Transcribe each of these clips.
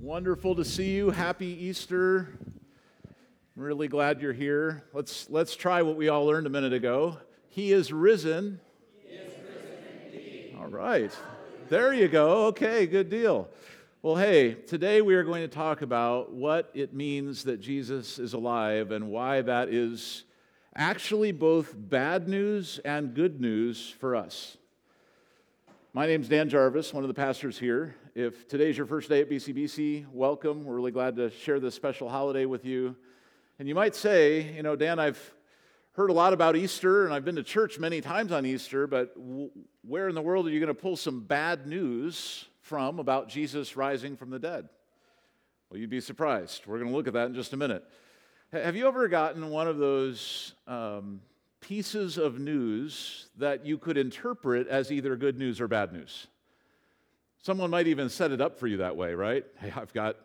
Wonderful to see you. Happy Easter. I'm really glad you're here. Let's, let's try what we all learned a minute ago. He is risen. He is risen all right. There you go. Okay, good deal. Well, hey, today we are going to talk about what it means that Jesus is alive and why that is actually both bad news and good news for us. My name is Dan Jarvis, one of the pastors here. If today's your first day at BCBC, welcome. We're really glad to share this special holiday with you. And you might say, you know, Dan, I've heard a lot about Easter and I've been to church many times on Easter, but where in the world are you going to pull some bad news from about Jesus rising from the dead? Well, you'd be surprised. We're going to look at that in just a minute. Have you ever gotten one of those um, pieces of news that you could interpret as either good news or bad news. Someone might even set it up for you that way, right? Hey, I've got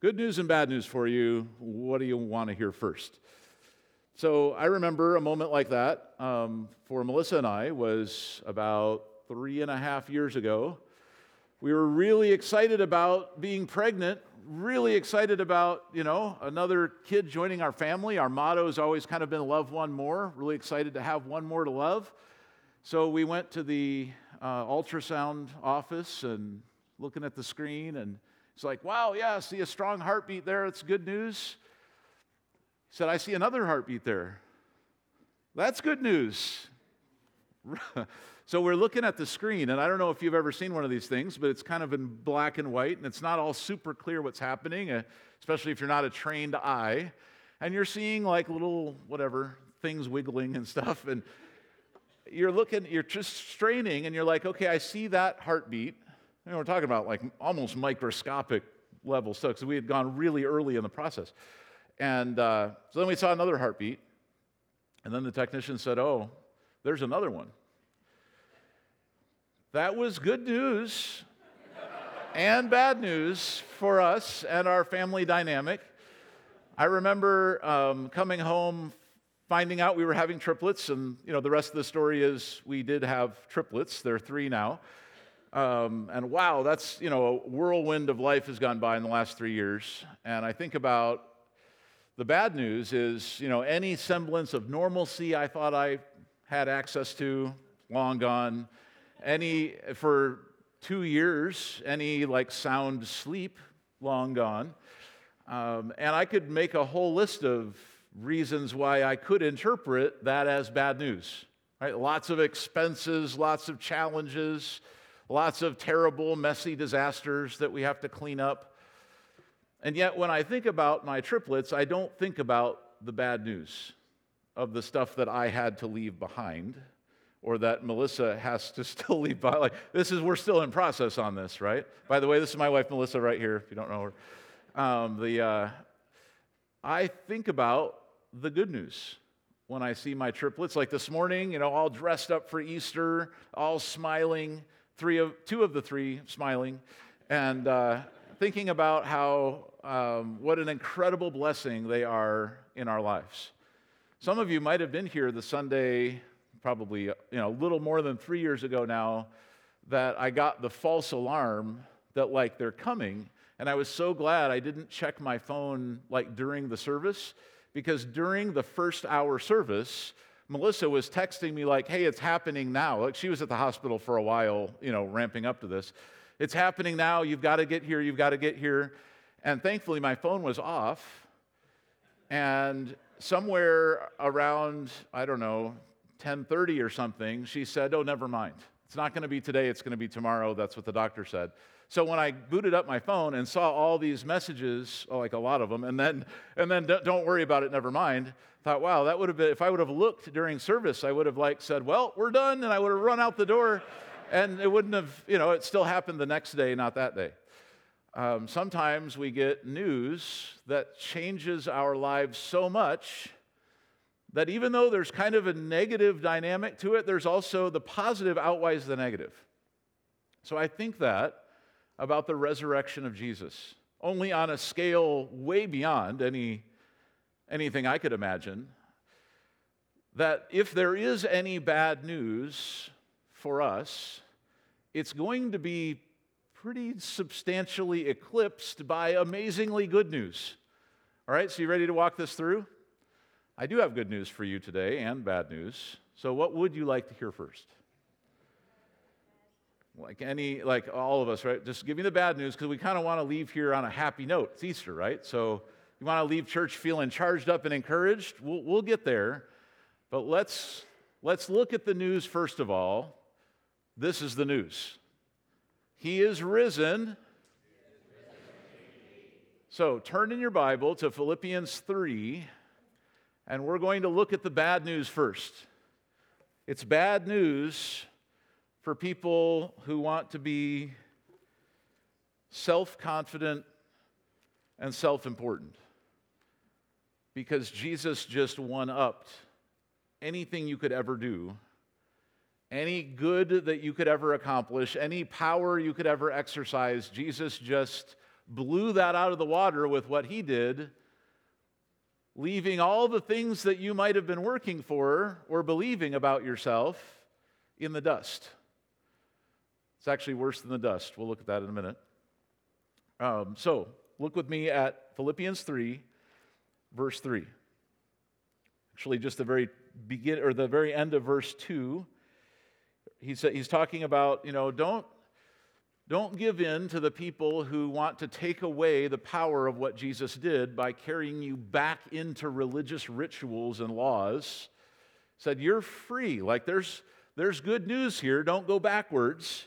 good news and bad news for you. What do you want to hear first? So I remember a moment like that um, for Melissa and I was about three and a half years ago. We were really excited about being pregnant really excited about, you know, another kid joining our family. Our motto has always kind of been love one more. Really excited to have one more to love. So we went to the uh, ultrasound office and looking at the screen, and it's like, wow, yeah, see a strong heartbeat there. It's good news. He said, I see another heartbeat there. That's good news. So we're looking at the screen, and I don't know if you've ever seen one of these things, but it's kind of in black and white, and it's not all super clear what's happening, uh, especially if you're not a trained eye. And you're seeing like little, whatever, things wiggling and stuff, and you're looking, you're just straining, and you're like, okay, I see that heartbeat. Know, we're talking about like almost microscopic level stuff, because we had gone really early in the process. And uh, so then we saw another heartbeat, and then the technician said, oh, there's another one. That was good news and bad news for us and our family dynamic. I remember um, coming home, finding out we were having triplets, and you know the rest of the story is we did have triplets. They're three now, um, and wow, that's you know a whirlwind of life has gone by in the last three years. And I think about the bad news is you know any semblance of normalcy I thought I had access to, long gone any, for two years, any like sound sleep, long gone. Um, and I could make a whole list of reasons why I could interpret that as bad news. Right? Lots of expenses, lots of challenges, lots of terrible, messy disasters that we have to clean up. And yet, when I think about my triplets, I don't think about the bad news of the stuff that I had to leave behind or that Melissa has to still leave by. Like, this is, we're still in process on this, right? By the way, this is my wife, Melissa, right here, if you don't know her. Um, the, uh, I think about the good news when I see my triplets. Like this morning, you know, all dressed up for Easter, all smiling, three of, two of the three smiling, and uh, thinking about how, um, what an incredible blessing they are in our lives. Some of you might have been here the Sunday probably uh, you know a little more than three years ago now that I got the false alarm that like they're coming, and I was so glad I didn't check my phone like during the service because during the first hour service. Melissa was texting me like, "Hey, it's happening now." Like she was at the hospital for a while, you know, ramping up to this. It's happening now. You've got to get here. You've got to get here. And thankfully, my phone was off. And somewhere around, I don't know, 10:30 or something, she said, "Oh, never mind. It's not going to be today, it's going to be tomorrow." That's what the doctor said. So when I booted up my phone and saw all these messages, oh, like a lot of them, and then and then don't worry about it, never mind. Thought, wow, that would have been if I would have looked during service, I would have like said, "Well, we're done," and I would have run out the door, and it wouldn't have, you know, it still happened the next day, not that day. Um, sometimes we get news that changes our lives so much that even though there's kind of a negative dynamic to it, there's also the positive outweighs the negative. So I think that about the resurrection of Jesus, only on a scale way beyond any, anything I could imagine. That if there is any bad news for us, it's going to be pretty substantially eclipsed by amazingly good news. All right, so you ready to walk this through? I do have good news for you today and bad news. So, what would you like to hear first? Like any, like all of us, right? Just give me the bad news because we kind of want to leave here on a happy note. It's Easter, right? So, you want to leave church feeling charged up and encouraged? We'll, we'll get there. But let's, let's look at the news first of all. This is the news He is risen. So turn in your Bible to Philippians 3, and we're going to look at the bad news first. It's bad news for people who want to be self confident and self important because Jesus just one upped anything you could ever do, any good that you could ever accomplish, any power you could ever exercise. Jesus just blew that out of the water with what he did, leaving all the things that you might have been working for or believing about yourself in the dust. It's actually worse than the dust. We'll look at that in a minute. Um, so, look with me at Philippians 3, verse 3. Actually, just the very begin or the very end of verse 2. He's, he's talking about, you know, don't, don't give in to the people who want to take away the power of what Jesus did by carrying you back into religious rituals and laws. Said, you're free. Like there's, there's good news here. Don't go backwards.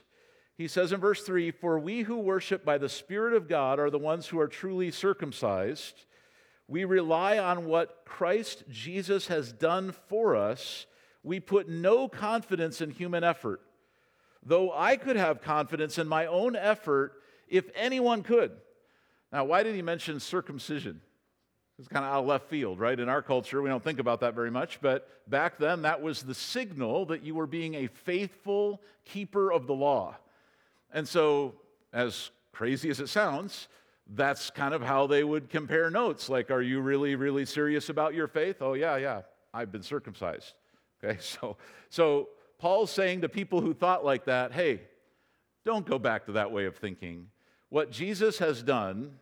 He says in verse 3 For we who worship by the Spirit of God are the ones who are truly circumcised we rely on what Christ Jesus has done for us. We put no confidence in human effort. Though I could have confidence in my own effort if anyone could. Now, why did he mention circumcision? It's kind of out of left field, right? In our culture, we don't think about that very much, but back then, that was the signal that you were being a faithful keeper of the law. And so, as crazy as it sounds, that's kind of how they would compare notes. Like, are you really, really serious about your faith? Oh, yeah, yeah, I've been circumcised. Okay, so, so Paul's saying to people who thought like that, hey, don't go back to that way of thinking. What Jesus has done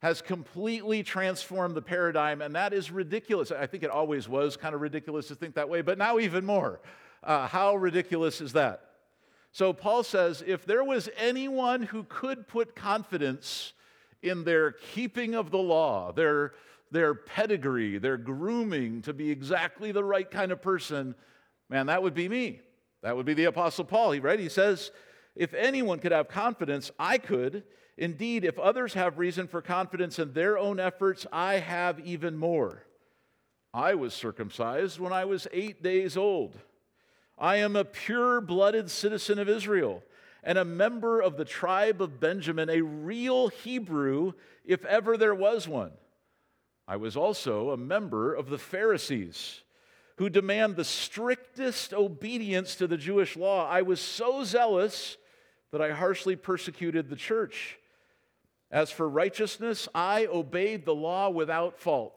has completely transformed the paradigm, and that is ridiculous. I think it always was kind of ridiculous to think that way, but now even more. Uh, how ridiculous is that? So Paul says if there was anyone who could put confidence in their keeping of the law, their, their pedigree, their grooming to be exactly the right kind of person, man, that would be me. That would be the Apostle Paul, He right? He says, if anyone could have confidence, I could. Indeed, if others have reason for confidence in their own efforts, I have even more. I was circumcised when I was eight days old. I am a pure blooded citizen of Israel and a member of the tribe of Benjamin, a real Hebrew, if ever there was one. I was also a member of the Pharisees, who demand the strictest obedience to the Jewish law. I was so zealous that I harshly persecuted the church. As for righteousness, I obeyed the law without fault.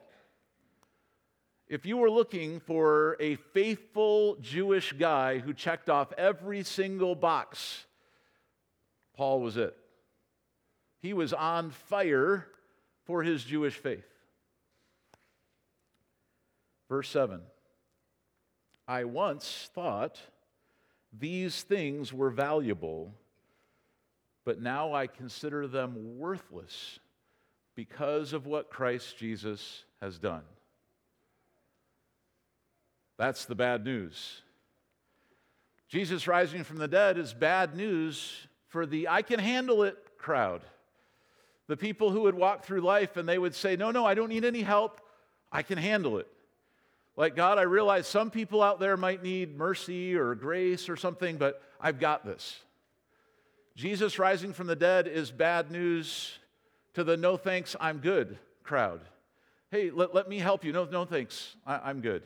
If you were looking for a faithful Jewish guy who checked off every single box Paul was it. He was on fire for his Jewish faith. Verse 7 I once thought these things were valuable, but now I consider them worthless because of what Christ Jesus has done. That's the bad news. Jesus rising from the dead is bad news for the I can handle it crowd. The people who would walk through life and they would say, No, no, I don't need any help. I can handle it. Like, God, I realize some people out there might need mercy or grace or something, but I've got this. Jesus rising from the dead is bad news to the no thanks, I'm good crowd. Hey, let, let me help you. No, no thanks, I, I'm good.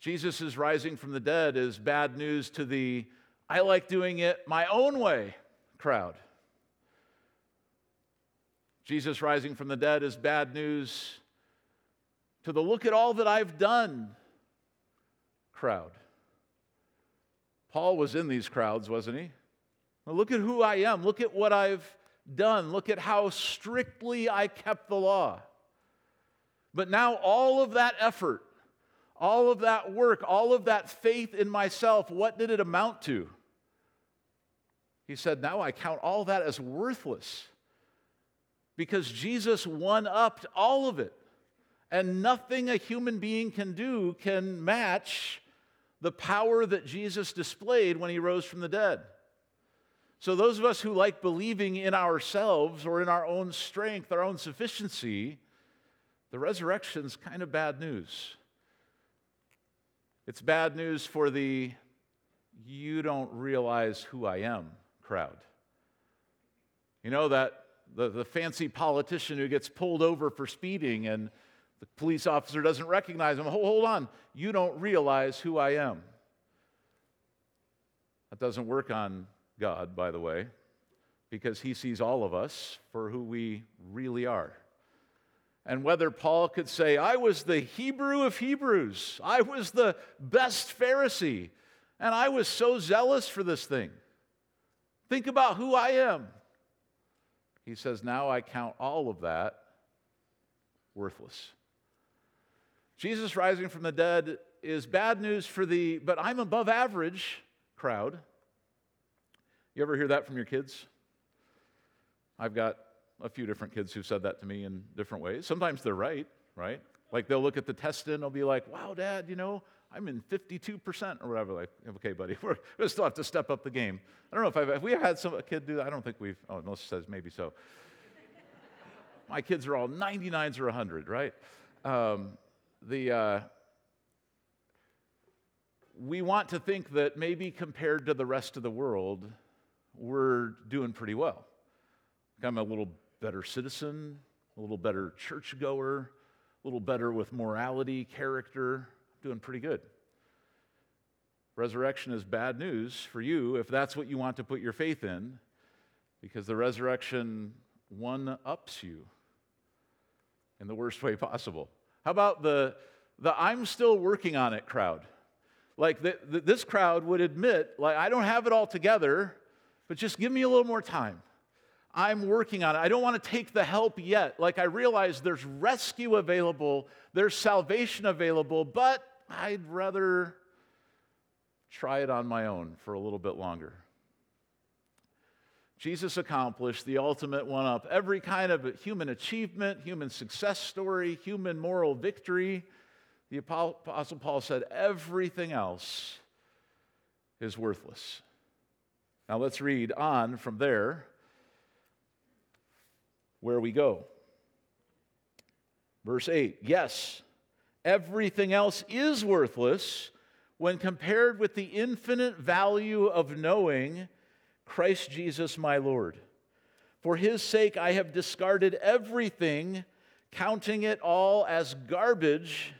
Jesus' is rising from the dead is bad news to the I like doing it my own way crowd. Jesus rising from the dead is bad news to the look at all that I've done crowd. Paul was in these crowds, wasn't he? Look at who I am. Look at what I've done. Look at how strictly I kept the law. But now, all of that effort, all of that work, all of that faith in myself, what did it amount to? He said, Now I count all that as worthless because Jesus one upped all of it. And nothing a human being can do can match the power that Jesus displayed when he rose from the dead. So, those of us who like believing in ourselves or in our own strength, our own sufficiency, the resurrection's kind of bad news. It's bad news for the you don't realize who I am crowd. You know that the, the fancy politician who gets pulled over for speeding and the police officer doesn't recognize him. Hold, on, you don't realize who I am. That doesn't work on God, by the way, because he sees all of us for who we really are. And whether Paul could say, I was the Hebrew of Hebrews, I was the best Pharisee, and I was so zealous for this thing. Think about who I am. He says, Now I count all of that worthless. Jesus rising from the dead is bad news for the, but I'm above average crowd. You ever hear that from your kids? I've got a few different kids who've said that to me in different ways. Sometimes they're right, right? Like they'll look at the test and they'll be like, wow, dad, you know, I'm in 52% or whatever. Like, okay, buddy, we're, we still have to step up the game. I don't know if I've, if we had some a kid do that. I don't think we've, oh, Melissa says maybe so. My kids are all 99s or 100, right? Um, the, uh, we want to think that maybe compared to the rest of the world, we're doing pretty well. I'm a little better citizen, a little better churchgoer, a little better with morality, character, doing pretty good. Resurrection is bad news for you if that's what you want to put your faith in, because the resurrection one ups you in the worst way possible. How about the, the I'm still working on it crowd? Like the, the, this crowd would admit, like, I don't have it all together, but just give me a little more time. I'm working on it. I don't want to take the help yet. Like, I realize there's rescue available, there's salvation available, but I'd rather try it on my own for a little bit longer. Jesus accomplished the ultimate one up. Every kind of human achievement, human success story, human moral victory. The Apostle Paul said everything else is worthless. Now let's read on from there where we go. Verse 8 Yes, everything else is worthless when compared with the infinite value of knowing Christ Jesus my Lord. For his sake I have discarded everything, counting it all as garbage,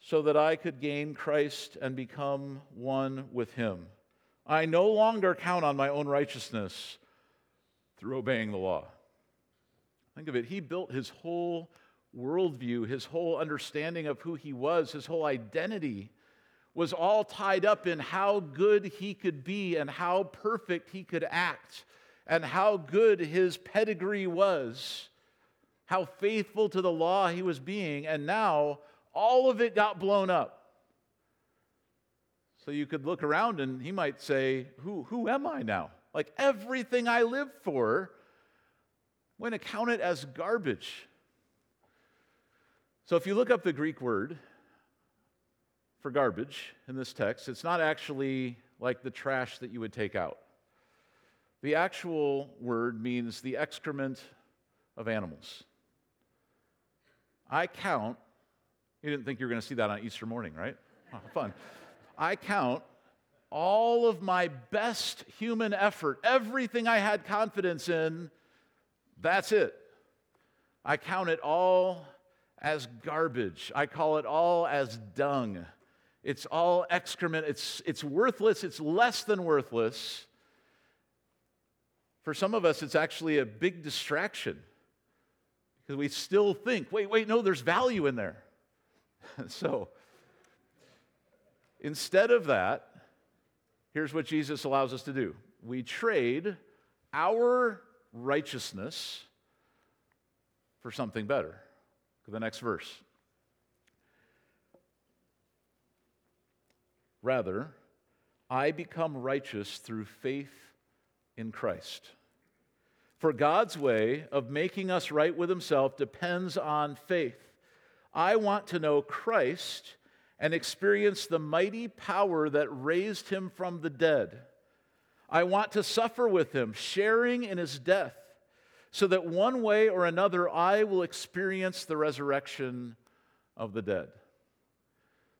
so that I could gain Christ and become one with him. I no longer count on my own righteousness through obeying the law. Think of it, he built his whole worldview, his whole understanding of who he was, his whole identity was all tied up in how good he could be and how perfect he could act and how good his pedigree was, how faithful to the law he was being. And now all of it got blown up. So you could look around and he might say, Who, who am I now? Like everything I live for, I'm going to count it as garbage. So if you look up the Greek word for garbage in this text, it's not actually like the trash that you would take out. The actual word means the excrement of animals. I count, you didn't think you were going to see that on Easter morning, right? Oh, fun. I count all of my best human effort, everything I had confidence in, that's it. I count it all as garbage. I call it all as dung. It's all excrement. It's, it's worthless. It's less than worthless. For some of us, it's actually a big distraction because we still think, wait, wait, no, there's value in there. so instead of that, here's what Jesus allows us to do we trade our righteousness for something better. Look at the next verse. Rather, I become righteous through faith in Christ. For God's way of making us right with Himself depends on faith. I want to know Christ and experience the mighty power that raised Him from the dead. I want to suffer with Him, sharing in His death, so that one way or another I will experience the resurrection of the dead.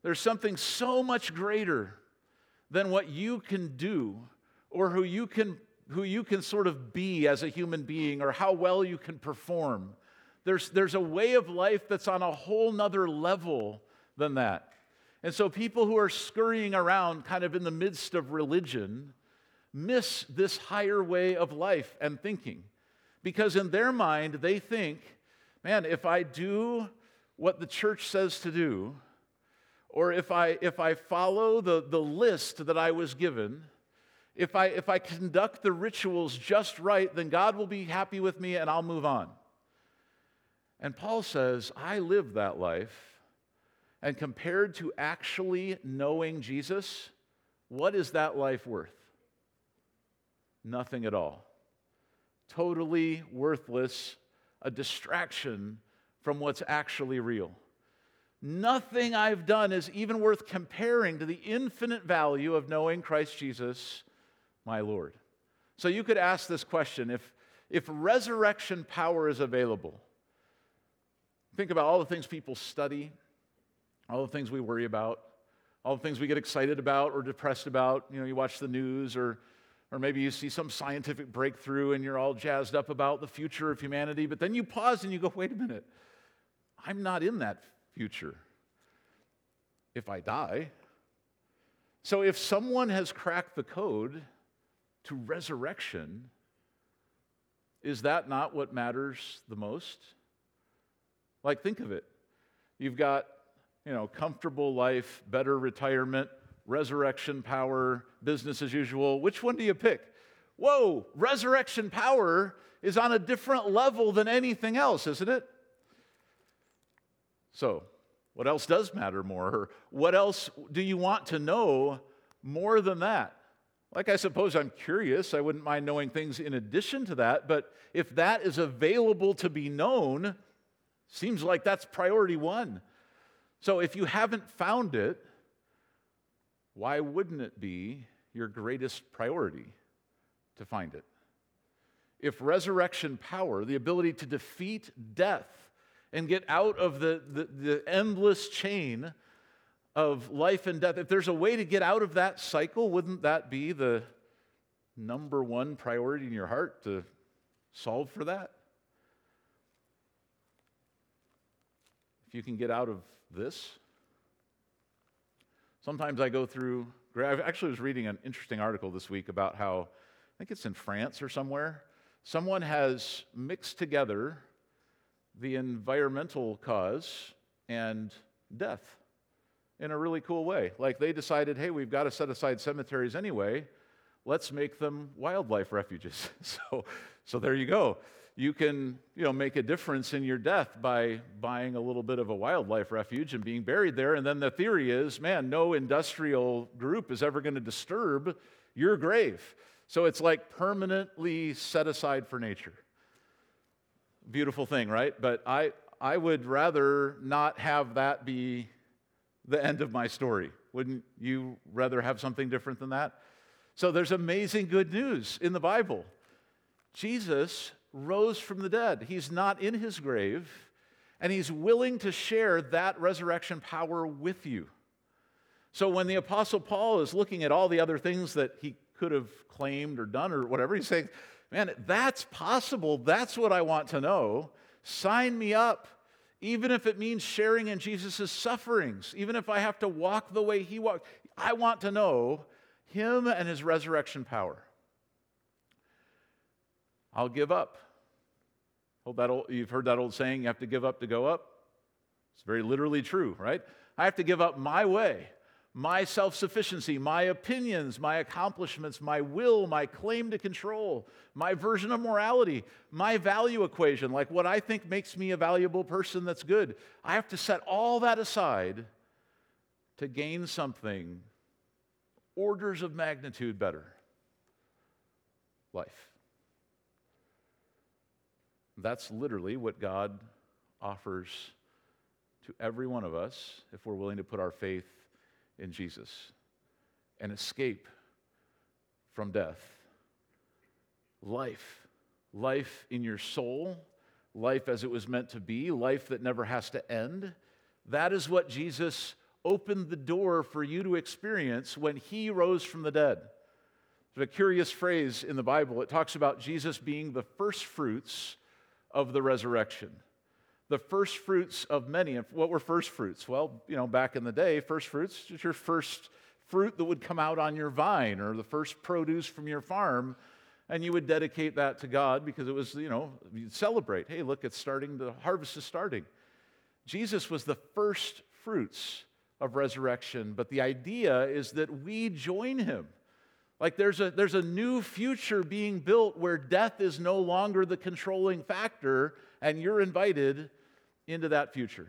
There's something so much greater than what you can do or who you can who you can sort of be as a human being or how well you can perform. There's, there's a way of life that's on a whole nother level than that. And so people who are scurrying around kind of in the midst of religion miss this higher way of life and thinking. Because in their mind, they think, man, if I do what the church says to do, or if I, if I follow the, the list that I was given, if I, if I conduct the rituals just right, then God will be happy with me and I'll move on. And Paul says, I lived that life. And compared to actually knowing Jesus, what is that life worth? Nothing at all. Totally worthless, a distraction from what's actually real. Nothing I've done is even worth comparing to the infinite value of knowing Christ Jesus my Lord. So you could ask this question if, if resurrection power is available, think about all the things people study, all the things we worry about, all the things we get excited about or depressed about. You know, you watch the news or or maybe you see some scientific breakthrough and you're all jazzed up about the future of humanity, but then you pause and you go, wait a minute, I'm not in that future if I die. So if someone has cracked the code, to resurrection, is that not what matters the most? Like, think of it. You've got, you know, comfortable life, better retirement, resurrection power, business as usual. Which one do you pick? Whoa, resurrection power is on a different level than anything else, isn't it? So, what else does matter more? Or what else do you want to know more than that? Like, I suppose I'm curious. I wouldn't mind knowing things in addition to that. But if that is available to be known, seems like that's priority one. So if you haven't found it, why wouldn't it be your greatest priority to find it? If resurrection power, the ability to defeat death and get out of the, the, the endless chain of life and death, if there's a way to get out of that cycle, wouldn't that be the number one priority in your heart to solve for that? If you can get out of this, sometimes I go through, I actually was reading an interesting article this week about how, I think it's in France or somewhere, someone has mixed together the environmental cause and death in a really cool way. Like they decided, hey, we've got to set aside cemeteries anyway. Let's make them wildlife refuges. so, so there you go. You can, you know, make a difference in your death by buying a little bit of a wildlife refuge and being buried there. And then the theory is, man, no industrial group is ever going to disturb your grave. So it's like permanently set aside for nature. Beautiful thing, right? But I, I would rather not have that be the end of my story. Wouldn't you rather have something different than that? So there's amazing good news in the Bible. Jesus rose from the dead. He's not in his grave, and he's willing to share that resurrection power with you. So when the Apostle Paul is looking at all the other things that he could have claimed or done or whatever, he's saying, Man, that's possible. That's what I want to know. Sign me up even if it means sharing in Jesus' sufferings, even if I have to walk the way he walked, I want to know him and his resurrection power. I'll give up. that old, you've heard that old saying, you have to give up to go up? It's very literally true, right? I have to give up my way, my self sufficiency, my opinions, my accomplishments, my will, my claim to control, my version of morality, my value equation, like what I think makes me a valuable person that's good. I have to set all that aside to gain something orders of magnitude better life. That's literally what God offers to every one of us if we're willing to put our faith in Jesus an escape from death. Life. Life in your soul, life as it was meant to be, life that never has to end. That is what Jesus opened the door for you to experience when he rose from the dead. There's a curious phrase in the Bible. It talks about Jesus being the first fruits of the resurrection the first fruits of many. And what were first fruits? Well, you know, back in the day, first fruits is your first fruit that would come out on your vine or the first produce from your farm. And you would dedicate that to God because it was, you know, you'd celebrate. Hey, look, it's starting, the harvest is starting. Jesus was the first fruits of resurrection, but the idea is that we join him. Like there's a, there's a new future being built where death is no longer the controlling factor, and you're invited into that future.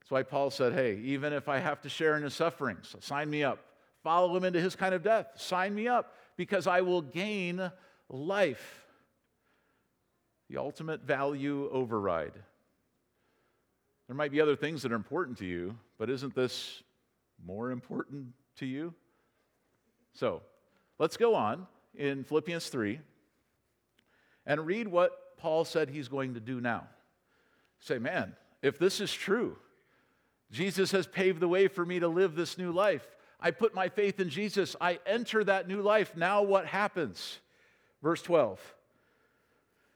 That's why Paul said, Hey, even if I have to share in his sufferings, sign me up. Follow him into his kind of death, sign me up, because I will gain life. The ultimate value override. There might be other things that are important to you, but isn't this more important to you? So let's go on in Philippians 3 and read what Paul said he's going to do now say, man, if this is true, Jesus has paved the way for me to live this new life. I put my faith in Jesus. I enter that new life. Now what happens? Verse 12.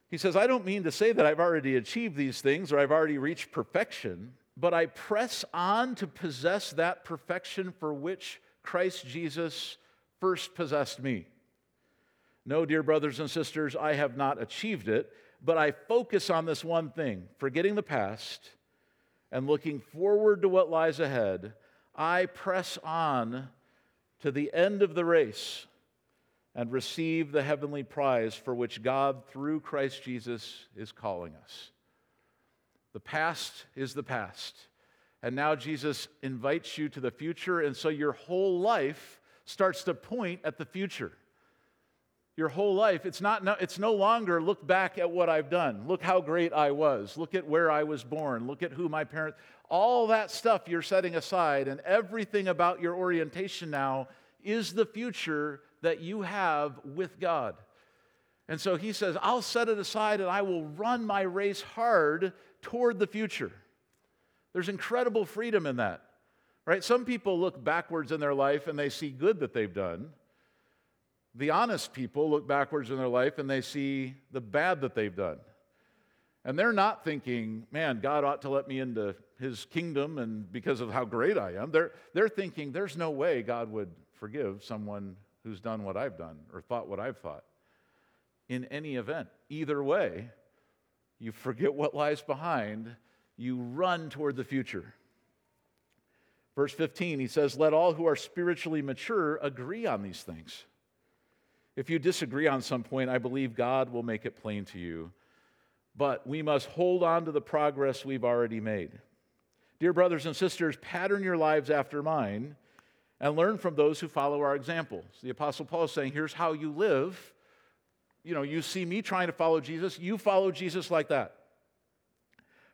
He says, I don't mean to say that I've already achieved these things or I've already reached perfection, but I press on to possess that perfection for which Christ Jesus first possessed me. No, dear brothers and sisters, I have not achieved it but I focus on this one thing forgetting the past and looking forward to what lies ahead. I press on to the end of the race and receive the heavenly prize for which God, through Christ Jesus, is calling us. The past is the past. And now Jesus invites you to the future, and so your whole life starts to point at the future your whole life, it's, not, it's no longer look back at what I've done. Look how great I was. Look at where I was born. Look at who my parents, all that stuff you're setting aside, and everything about your orientation now is the future that you have with God. And so he says, I'll set it aside and I will run my race hard toward the future. There's incredible freedom in that, right? Some people look backwards in their life and they see good that they've done. The honest people look backwards in their life and they see the bad that they've done. And they're not thinking, man, God ought to let me into his kingdom and because of how great I am. They're, they're thinking, there's no way God would forgive someone who's done what I've done or thought what I've thought. In any event, either way, you forget what lies behind, you run toward the future. Verse 15, he says, Let all who are spiritually mature agree on these things. If you disagree on some point, I believe God will make it plain to you. But we must hold on to the progress we've already made. Dear brothers and sisters, pattern your lives after mine and learn from those who follow our examples. The Apostle Paul is saying, here's how you live. You know, you see me trying to follow Jesus, you follow Jesus like that.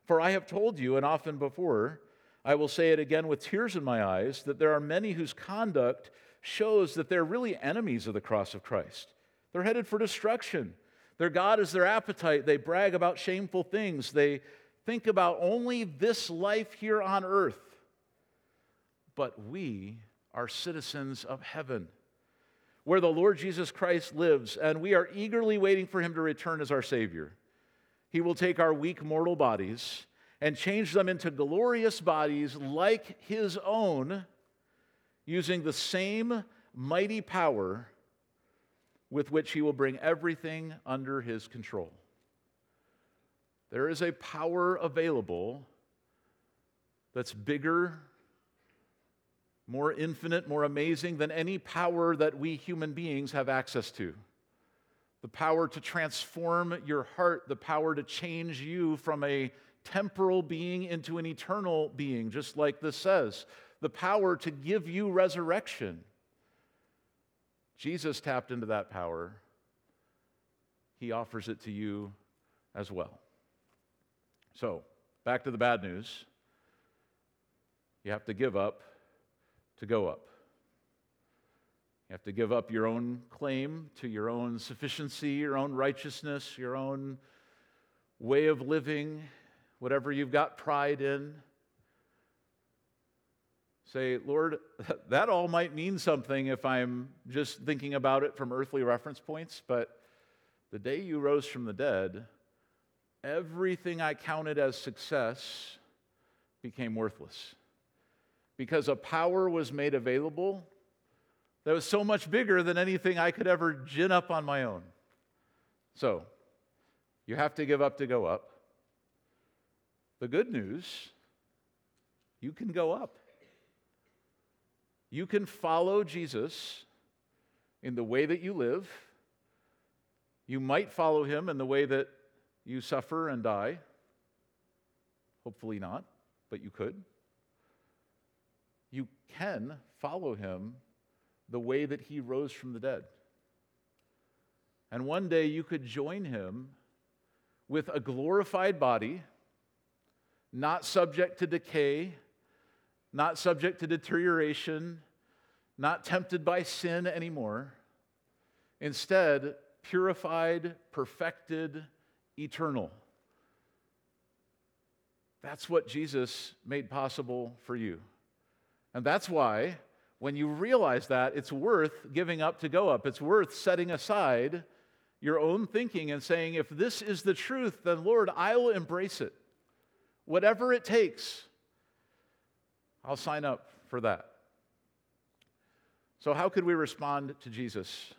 For I have told you, and often before, I will say it again with tears in my eyes, that there are many whose conduct shows that they're really enemies of the cross of Christ. They're headed for destruction. Their God is their appetite. They brag about shameful things. They think about only this life here on earth. But we are citizens of heaven, where the Lord Jesus Christ lives, and we are eagerly waiting for him to return as our Savior. He will take our weak mortal bodies and change them into glorious bodies like his own using the same mighty power with which he will bring everything under his control. There is a power available that's bigger more infinite, more amazing than any power that we human beings have access to. The power to transform your heart, the power to change you from a temporal being into an eternal being, just like this says. The power to give you resurrection. Jesus tapped into that power. He offers it to you as well. So, back to the bad news. You have to give up to go up. You have to give up your own claim to your own sufficiency, your own righteousness, your own way of living, whatever you've got pride in. Say, Lord, that all might mean something if I'm just thinking about it from earthly reference points, but the day you rose from the dead, everything I counted as success became worthless because a power was made available that was so much bigger than anything I could ever gin up on my own. So, you have to give up to go up. The good news, you can go up. You can follow Jesus in the way that you live. You might follow him in the way that you suffer and die. Hopefully not, but you could. You can follow him the way that he rose from the dead. And one day you could join him with a glorified body, not subject to decay, not subject to deterioration, not tempted by sin anymore. Instead, purified, perfected, eternal. That's what Jesus made possible for you. And that's why when you realize that, it's worth giving up to go up. It's worth setting aside your own thinking and saying, if this is the truth, then Lord, I will embrace it. Whatever it takes, I'll sign up for that. So, how could we respond to Jesus?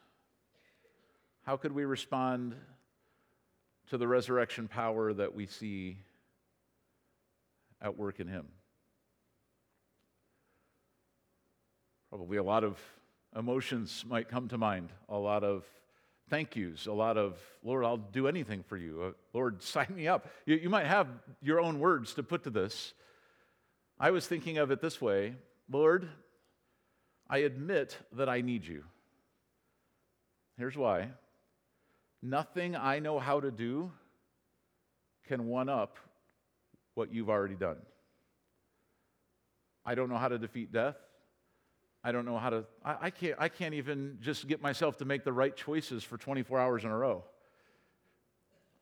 How could we respond to the resurrection power that we see at work in Him? Probably a lot of emotions might come to mind, a lot of thank yous, a lot of, Lord, I'll do anything for you. Uh, Lord, sign me up. You, you might have your own words to put to this. I was thinking of it this way Lord, I admit that I need you. Here's why nothing I know how to do can one up what you've already done. I don't know how to defeat death. I don't know how to, I, I, can't, I can't even just get myself to make the right choices for 24 hours in a row.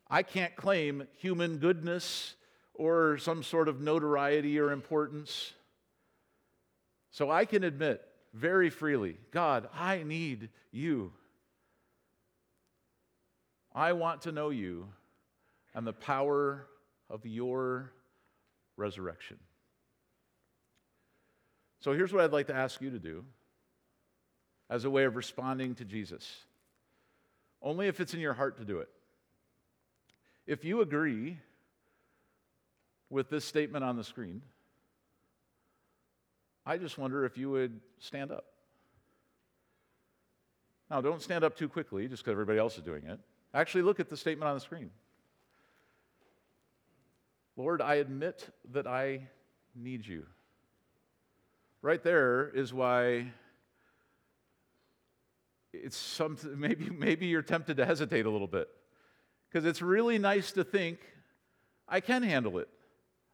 I can't claim human goodness or some sort of notoriety or importance. So I can admit very freely God, I need you. I want to know you and the power of your resurrection. So here's what I'd like to ask you to do as a way of responding to Jesus. Only if it's in your heart to do it. If you agree with this statement on the screen, I just wonder if you would stand up. Now, don't stand up too quickly just because everybody else is doing it. Actually, look at the statement on the screen. Lord, I admit that I need you. Right there is why it's something, maybe, maybe you're tempted to hesitate a little bit. Because it's really nice to think, I can handle it.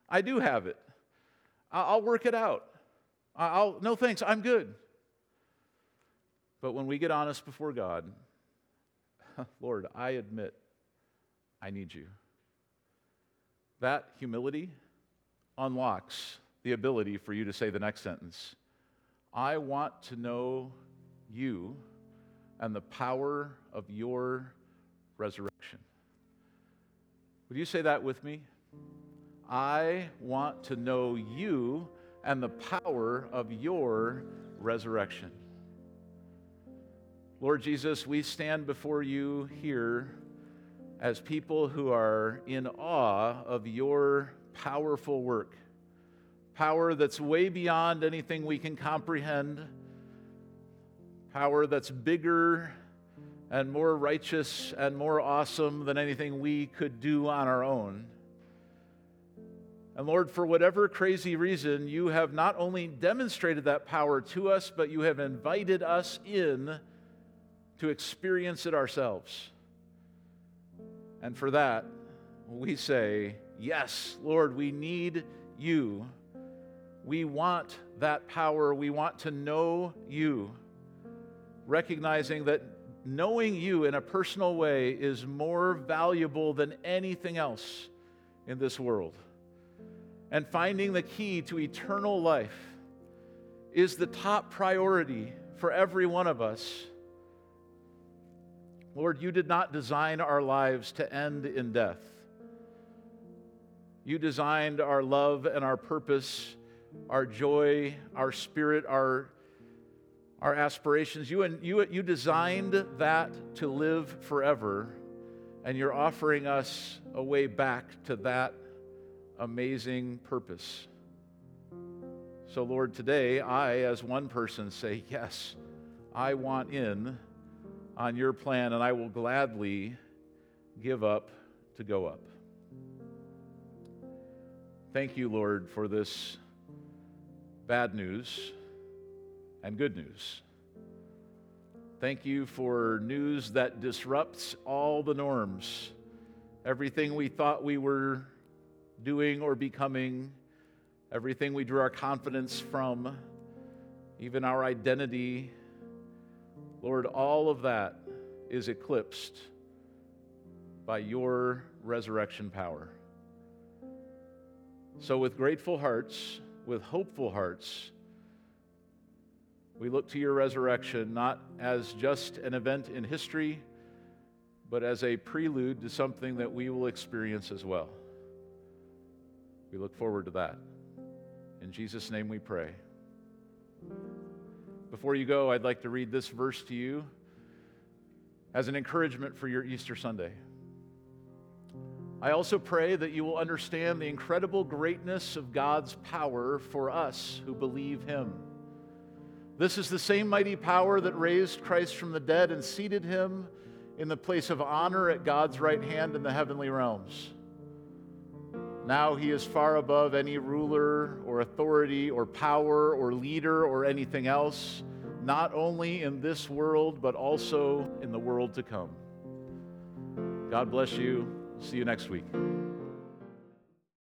I do have it. I'll work it out. I'll, no thanks, I'm good. But when we get honest before God, Lord, I admit I need you. That humility unlocks the ability for you to say the next sentence I want to know you and the power of your resurrection. Would you say that with me? I want to know you and the power of your resurrection. Lord Jesus, we stand before you here as people who are in awe of your powerful work power that's way beyond anything we can comprehend, power that's bigger and more righteous and more awesome than anything we could do on our own. And Lord, for whatever crazy reason, you have not only demonstrated that power to us, but you have invited us in to experience it ourselves. And for that, we say, Yes, Lord, we need you. We want that power. We want to know you, recognizing that knowing you in a personal way is more valuable than anything else in this world. And finding the key to eternal life is the top priority for every one of us. Lord, you did not design our lives to end in death. You designed our love and our purpose, our joy, our spirit, our, our aspirations. You, you, you designed that to live forever, and you're offering us a way back to that amazing purpose. So, Lord, today I, as one person, say, Yes, I want in on your plan, and I will gladly give up to go up. Thank you, Lord, for this bad news and good news. Thank you for news that disrupts all the norms. Everything we thought we were doing or becoming, everything we drew our confidence from, even our identity. Lord, all of that is eclipsed by your resurrection power. So, with grateful hearts, with hopeful hearts, we look to your resurrection not as just an event in history, but as a prelude to something that we will experience as well. We look forward to that. In Jesus' name we pray. Before you go, I'd like to read this verse to you as an encouragement for your Easter Sunday. I also pray that you will understand the incredible greatness of God's power for us who believe Him. This is the same mighty power that raised Christ from the dead and seated him in the place of honor at God's right hand in the heavenly realms. Now he is far above any ruler or authority or power or leader or anything else, not only in this world, but also in the world to come. God bless you. See you next week.